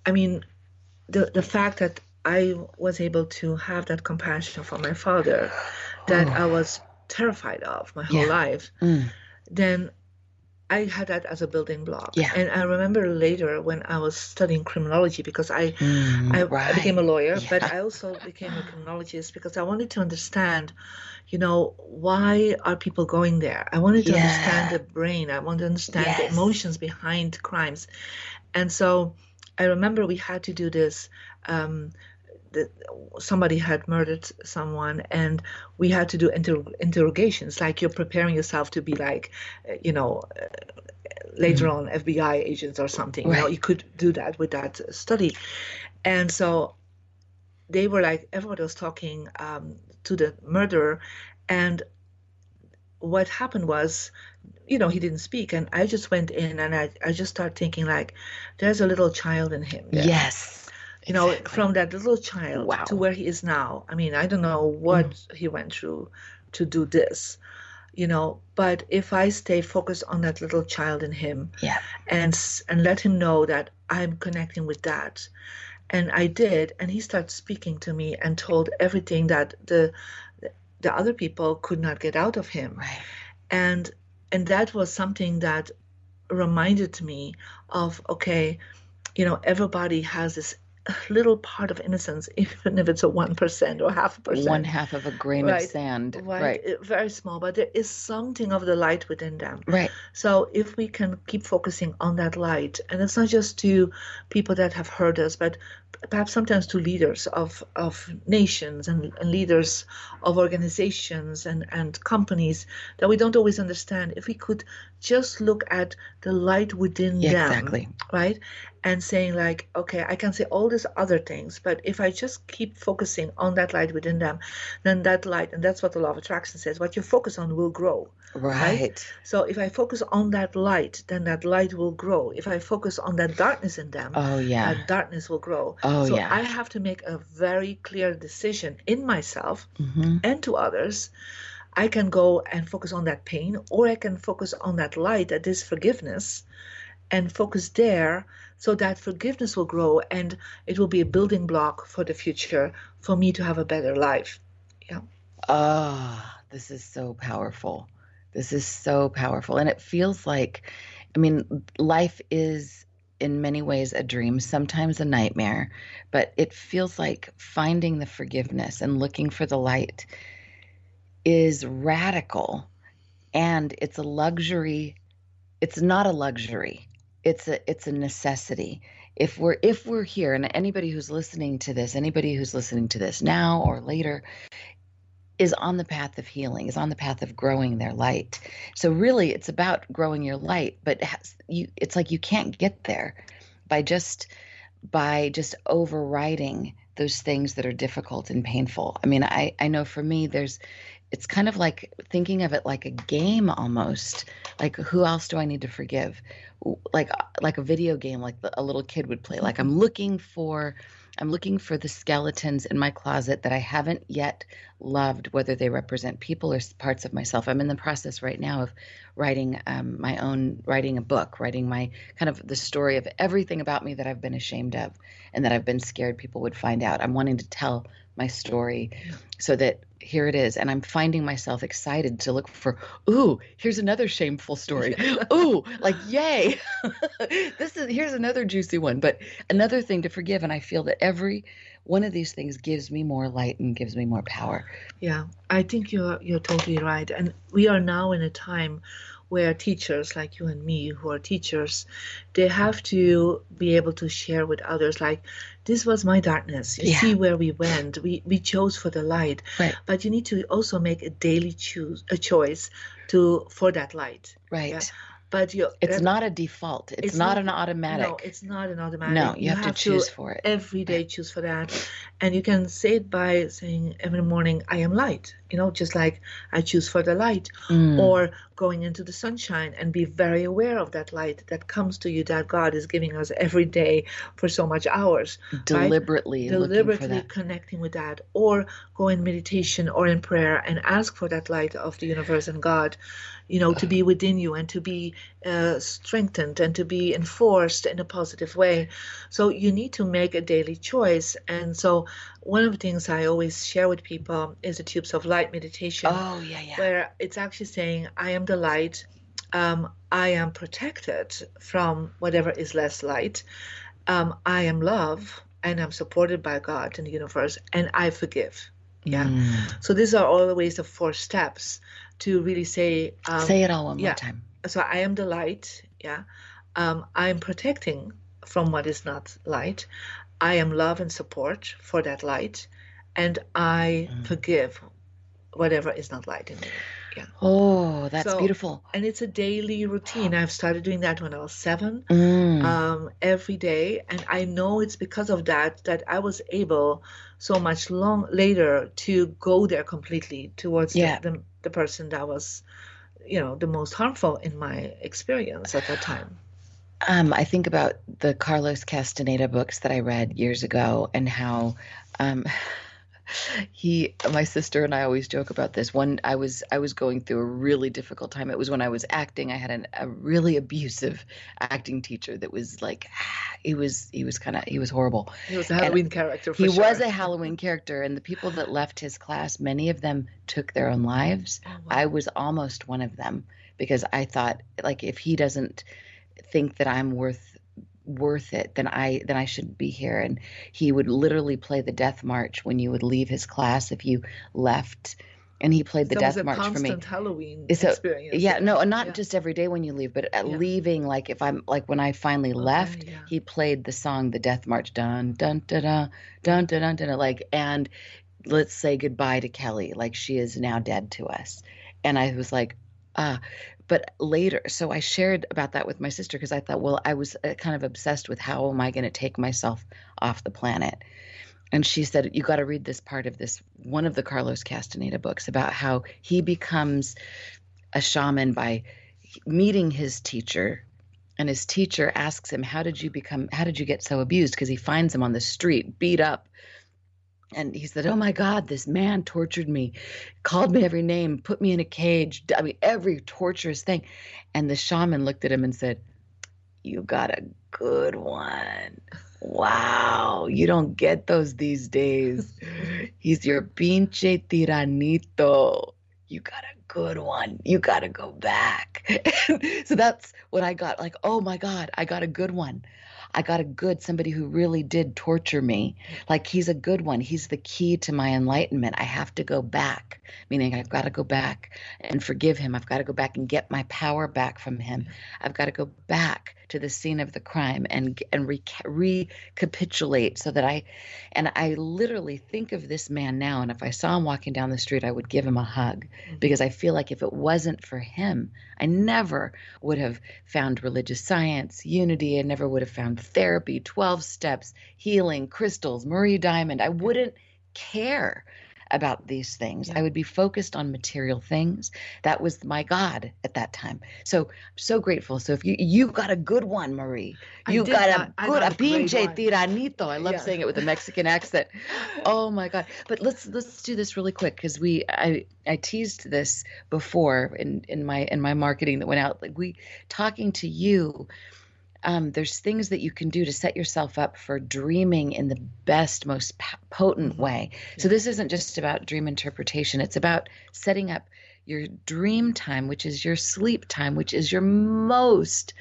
I mean the the fact that I was able to have that compassion for my father that oh. I was terrified of my whole yeah. life, mm. then I had that as a building block. Yeah. And I remember later when I was studying criminology because I mm, I, right. Became a lawyer, yeah. but I also became a criminologist because I wanted to understand, you know, why are people going there? I wanted to yeah. understand the brain. I wanted to understand yes. the emotions behind crimes. And so I remember we had to do this um, that somebody had murdered someone and we had to do inter- interrogations like you're preparing yourself to be like you know uh, later mm-hmm. on fbi agents or something right. you know you could do that with that study and so they were like everybody was talking um, to the murderer and what happened was you know he didn't speak and i just went in and i, I just started thinking like there's a little child in him there. yes you know exactly. from that little child wow. to where he is now i mean i don't know what mm. he went through to do this you know but if i stay focused on that little child in him yeah. and and let him know that i'm connecting with that and i did and he started speaking to me and told everything that the the other people could not get out of him right. and and that was something that reminded me of okay you know everybody has this little part of innocence, [laughs] even if it's a one percent or half a percent. One half of a grain right, of sand. Right. right. Very small, but there is something of the light within them. Right. So if we can keep focusing on that light, and it's not just to people that have heard us, but perhaps sometimes to leaders of, of nations and, and leaders of organizations and, and companies that we don't always understand. If we could just look at the light within yeah, them, exactly. right? And saying like okay i can say all these other things but if i just keep focusing on that light within them then that light and that's what the law of attraction says what you focus on will grow right, right? so if i focus on that light then that light will grow. If i focus on that darkness in them oh yeah. that darkness will grow. Oh so yeah. I have to make a very clear decision in myself mm-hmm. and to others. I can go and focus on that pain, or I can focus on that light, that is forgiveness, and focus there so that forgiveness will grow and it will be a building block for the future for me to have a better life Yeah. Ah, oh, this is so powerful. This is so powerful. And it feels like, I mean, life is in many ways a dream, sometimes a nightmare, but it feels like finding the forgiveness and looking for the light is radical and it's a luxury. It's not a luxury. It's a it's a necessity. If we're if we're here and anybody who's listening to this, anybody who's listening to this now or later is on the path of healing, is on the path of growing their light. So really it's about growing your light, but you it's like you can't get there by just by just overriding those things that are difficult and painful. I mean, I I know for me there's it's kind of like thinking of it like a game almost like who else do i need to forgive like like a video game like a little kid would play like i'm looking for I'm looking for the skeletons in my closet that I haven't yet loved, whether they represent people or parts of myself. I'm in the process right now of writing um, my own, writing a book, writing my kind of the story of everything about me that I've been ashamed of and that I've been scared people would find out. I'm wanting to tell my story so that here it is. And i'm finding myself excited to look for ooh here's another shameful story. [laughs] Ooh like yay. [laughs] This is here's another juicy one. But another thing to forgive and i feel that every one of these things gives me more light and gives me more power. Yeah i think you're you're totally right. And we are now in a time where teachers like you and me who are teachers they have to be able to share with others like this was my darkness. You yeah. see where we went. We we chose for the light. Right. but you need to also make a daily choose a choice to for that light. Right. Yeah? but you it's not a default. It's, it's not, not, an automatic. No it's not an automatic. No you, you have, have, to choose to for it. every day choose for that. And you can say it by saying every morning i am light you know just like i choose for the light mm. or going into the sunshine and be very aware of that light that comes to you that god is giving us every day for so much hours deliberately right? deliberately connecting with that or go in meditation or in prayer and ask for that light of the universe and god you know, to be within you and to be uh, strengthened and to be enforced in a positive way. So you need to make a daily choice. And so one of the things I always share with people is the tubes of light meditation. Oh, yeah, yeah. Where it's actually saying, I am the light. Um, I am protected from whatever is less light. Um, I am love and I'm supported by God and the universe and I forgive. Yeah. Mm. So these are always the four steps to really say um, say it all one yeah. more time so i am the light yeah um, i'm protecting from what is not light i am love and support for that light and i mm. forgive whatever is not light in me yeah. Oh, that's so, beautiful. And it's a daily routine. I've started doing that when I was seven, mm. um, every day. And I know it's because of that that I was able so much long later to go there completely towards yeah. the, the, the person that was, you know, the most harmful in my experience at that time. Um, I think about the Carlos Castaneda books that I read years ago and how um, [sighs] he my sister and I always joke about this. One I was I was going through a really difficult time. It was when I was acting. I had an, a really abusive acting teacher that was like [sighs] he was he was kind of he was horrible. He was a Halloween and character. he sure. was a Halloween character, and the people that left his class, many of them took their own lives. Oh, wow. I was almost one of them because I thought like if he doesn't think that I'm worth worth it then i then i shouldn't be here and he would literally play the death march when you would leave his class if you left and he played the so death march for me halloween so, experience yeah no not yeah. just every day when you leave but at yeah. leaving like if i'm like when i finally okay, left yeah. he played the song the death march dun dun dun dun dun dun dun, dun like and let's say goodbye to kelly like she is now dead to us and i was like ah but later so i shared about that with my sister because i thought well i was uh, kind of obsessed with how am i going to take myself off the planet? And she said you got to read this part of this one of the carlos castaneda books about how he becomes a shaman by meeting his teacher and his teacher asks him how did you become how did you get so abused? Because he finds him on the street beat up and he said, "Oh my God, this man tortured me, called me every name, put me in a cage. I mean, every torturous thing." And the shaman looked at him and said, "You got a good one. Wow, you don't get those these days." He's your pinche tiranito. You got a good one. You got to go back. [laughs] so that's what I got. Like, oh my God, I got a good one. I got a good somebody who really did torture me. Like he's a good one. He's the key to my enlightenment. I have to go back, meaning I've got to go back and forgive him. I've got to go back and get my power back from him. I've got to go back to the scene of the crime and and re- recapitulate so that I and I literally think of this man now and if I saw him walking down the street I would give him a hug mm-hmm. because I feel like if it wasn't for him I never would have found religious science, unity, I never would have found therapy, 12 steps, healing, crystals, Marie Diamond. I wouldn't care about these things. Yeah. I would be focused on material things. That was my God at that time. So I'm so grateful. So if you you got a good one, Marie. You got a good a pinche tiranito. I love yeah. saying it with a Mexican [laughs] accent. Oh my God. But let's let's do this really quick because we I I teased this before in in my in my marketing that went out. Like we talking to you um, there's things that you can do to set yourself up for dreaming in the best, most potent mm-hmm. way. So this isn't just about dream interpretation, it's about setting up your dream time, which is your sleep time, which is your most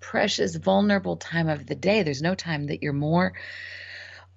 precious, vulnerable time of the day. There's no time that you're more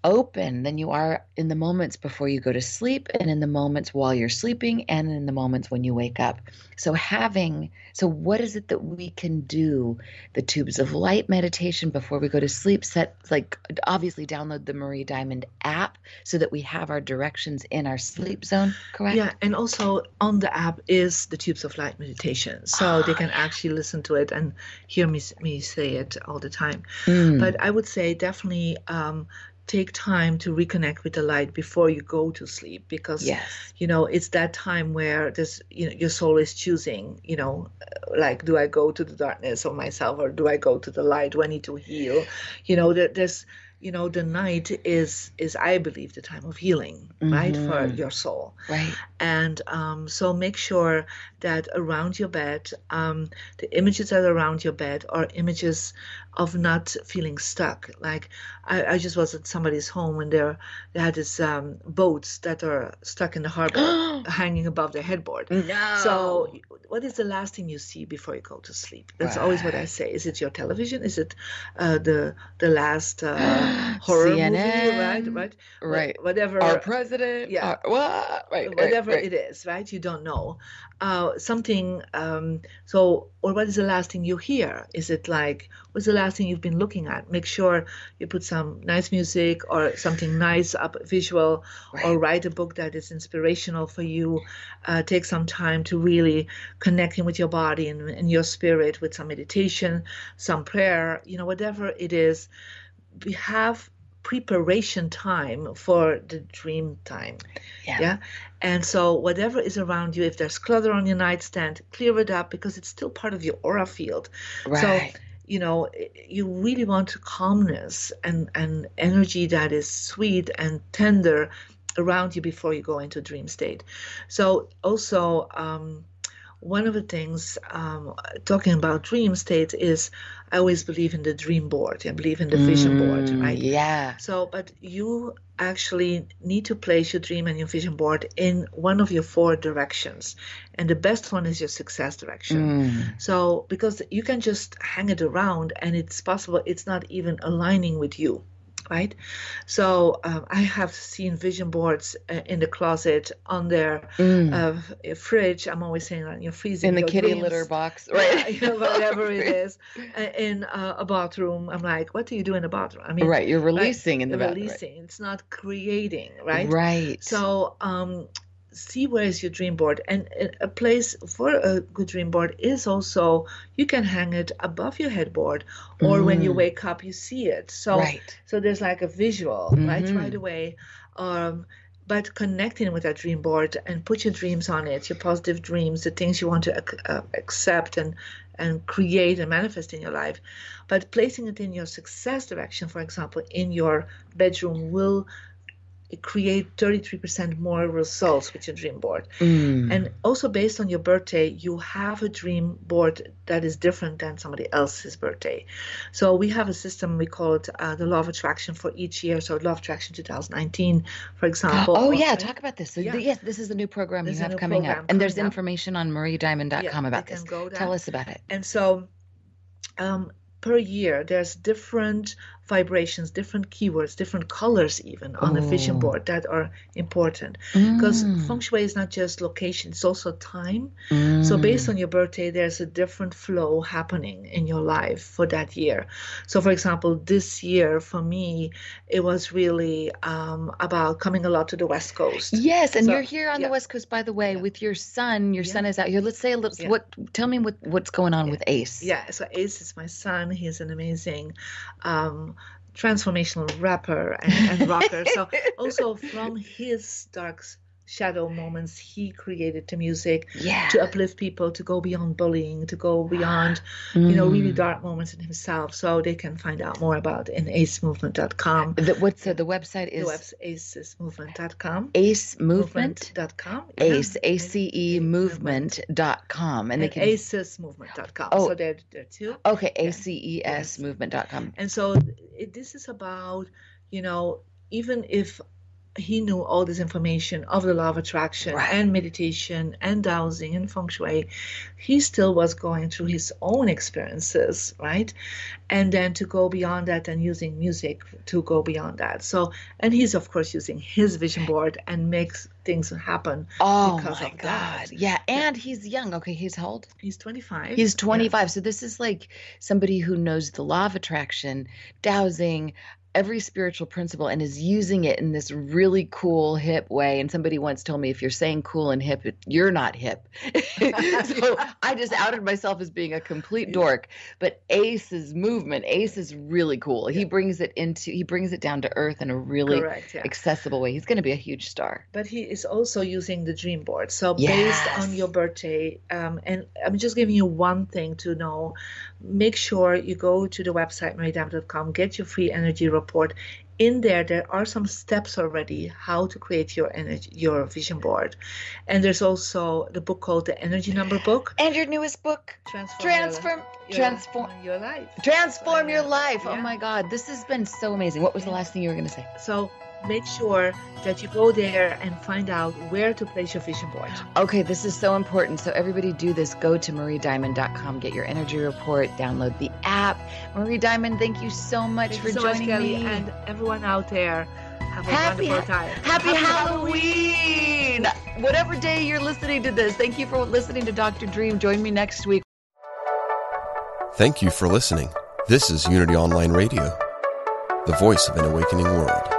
open than you are in the moments before you go to sleep and in the moments while you're sleeping and in the moments when you wake up. So having so what is it that we can do? The tubes of light meditation before we go to sleep set like obviously download the Marie Diamond app so that we have our directions in our sleep zone, correct? Yeah, and also on the app is the tubes of light meditation. So they can actually listen to it and hear me me say it all the time. Mm. But I would say definitely um, take time to reconnect with the light before you go to sleep because yes. you know it's that time where this you know your soul is choosing you know like do i go to the darkness of myself or do i go to the light do i need to heal you know there, there's you know the night is is i believe the time of healing mm-hmm. right for mm-hmm. your soul right and um, so make sure that around your bed um, the images that are around your bed are images of not feeling stuck like i, I just was at somebody's home and there they had these um, boats that are stuck in the harbor [gasps] hanging above their headboard no. so what is the last thing you see before you go to sleep that's right. always what i say is it your television is it uh, the the last uh, [gasps] horror CNN, movie, right? Right. Right. Whatever. Our president. Yeah. Our, what? Right. Whatever right, it is, right? You don't know. Uh, something. Um, so, or what is the last thing you hear? Is it like what's the last thing you've been looking at? Make sure you put some nice music or something nice up visual, right. or write a book that is inspirational for you. Uh, take some time to really connecting with your body and, and your spirit with some meditation, some prayer. You know, whatever it is we have preparation time for the dream time. Yeah. yeah. And so whatever is around you, if there's clutter on your nightstand, clear it up because it's still part of your aura field. Right. So you know you really want calmness and and energy that is sweet and tender around you before you go into dream state so also um, one of the things um, talking about dream state is I always believe in the dream board. I believe in the vision mm, board, right? Yeah. So, but you actually need to place your dream and your vision board in one of your four directions. And the best one is your success direction. Mm. So, because you can just hang it around and it's possible it's not even aligning with you right? So um, I have seen vision boards uh, in the closet on their mm. uh, fridge. I'm always saying that you're freezing in the kitty dreams. litter box, [laughs] right? Whatever it [laughs] is, uh, in uh, a bathroom. I'm like, what do you do in a bathroom? I mean, right? You're releasing in the bathroom. Releasing. Right. It's not creating, right? Right. So um, see where is your dream board and a place for a good dream board is also you can hang it above your headboard or mm. when you mm. wake up you see it so right. so there's like a visual mm-hmm. right right away um, but connecting with that dream board and put your dreams on it your positive dreams the things you want to uh, accept and and create and manifest in your life but placing it in your success direction for example in your bedroom will create 33% more results with your dream board. Mm. And also based on your birthday, you have a dream board that is different than somebody else's birthday. So we have a system we call it uh, the law of attraction for each year. So law of attraction 2019, for example. Oh yeah, talk about this. So yeah. yes, this is a new program this you have coming up, and there's information on mariediamond.com yeah, about this. Tell us about it. And so. Um, per year there's different vibrations different keywords different colors even on a vision Oh. board that are important because Mm. feng shui is not just location it's also time so Mm. based on your birthday there's a different flow happening in your life for that year so for example this year for me it was really um, about coming a lot to the west coast Yes, and So- you're here on yeah. the West Coast, by the way, with your son. Your son is out here. Let's say a little. Yeah. What? Tell me what what's going on with Ace. Yeah, so Ace is my son. He's an amazing um, transformational rapper and, and rocker. so [laughs] also from his dark shadow moments, he created the music Yeah. to uplift people, to go beyond bullying, to go beyond, you know, really Mm. dark moments in himself. So they can find out more about in acemovement.com. The, what's the, the website The is website acesmovement.com. Ace Movement. Movement.com. Ace A C E Movement dot com, and And, they can. acesmovement.com. Oh. So there, there two. Okay, A C E S Movement dot com. And so it, this is about, you know, even if he knew all this information of the law of attraction and meditation and dowsing and feng shui, he still was going through his own experiences, right? And then to go beyond that and using music to go beyond that. So, and he's of course using his vision board and makes things happen Oh because my of God! that. Yeah, and he's young. Okay, he's how old? He's 25. He's Yeah. 25. So this is like somebody who knows the law of attraction, dowsing, every spiritual principle and is using it in this really cool hip way. And somebody once told me if you're saying cool and hip you're not hip. [laughs] So i just outed myself as being a complete dork. But ace's movement ace is really cool. He brings it into he brings it down to earth in a really Correct, yeah. accessible way. He's going to be a huge star. But he is also using the dream board. So based on your birthday um, and i'm just giving you one thing to know make sure you go to the website mariediamond.com get your free energy report. In there there are some steps already how to create your energy your vision board. And there's also the book called the energy number book. And your newest book transform transform your, transform your life. Transform your life. Oh Yeah. my god this has been so amazing. What was the last thing you were going to say? So make sure that you go there and find out where to place your vision board Okay, this is so important. So everybody do this. Go to mariediamond.com, get your energy report, download the app. Marie Diamond, thank you so much Thank for you so much, joining Kelly, me. and everyone out there. Have a Happy, wonderful time. happy Halloween! Whatever day you're listening to this, thank you for listening to Dr. Dream. Join me next week. Thank you for listening. This is Unity Online Radio, the voice of an awakening world.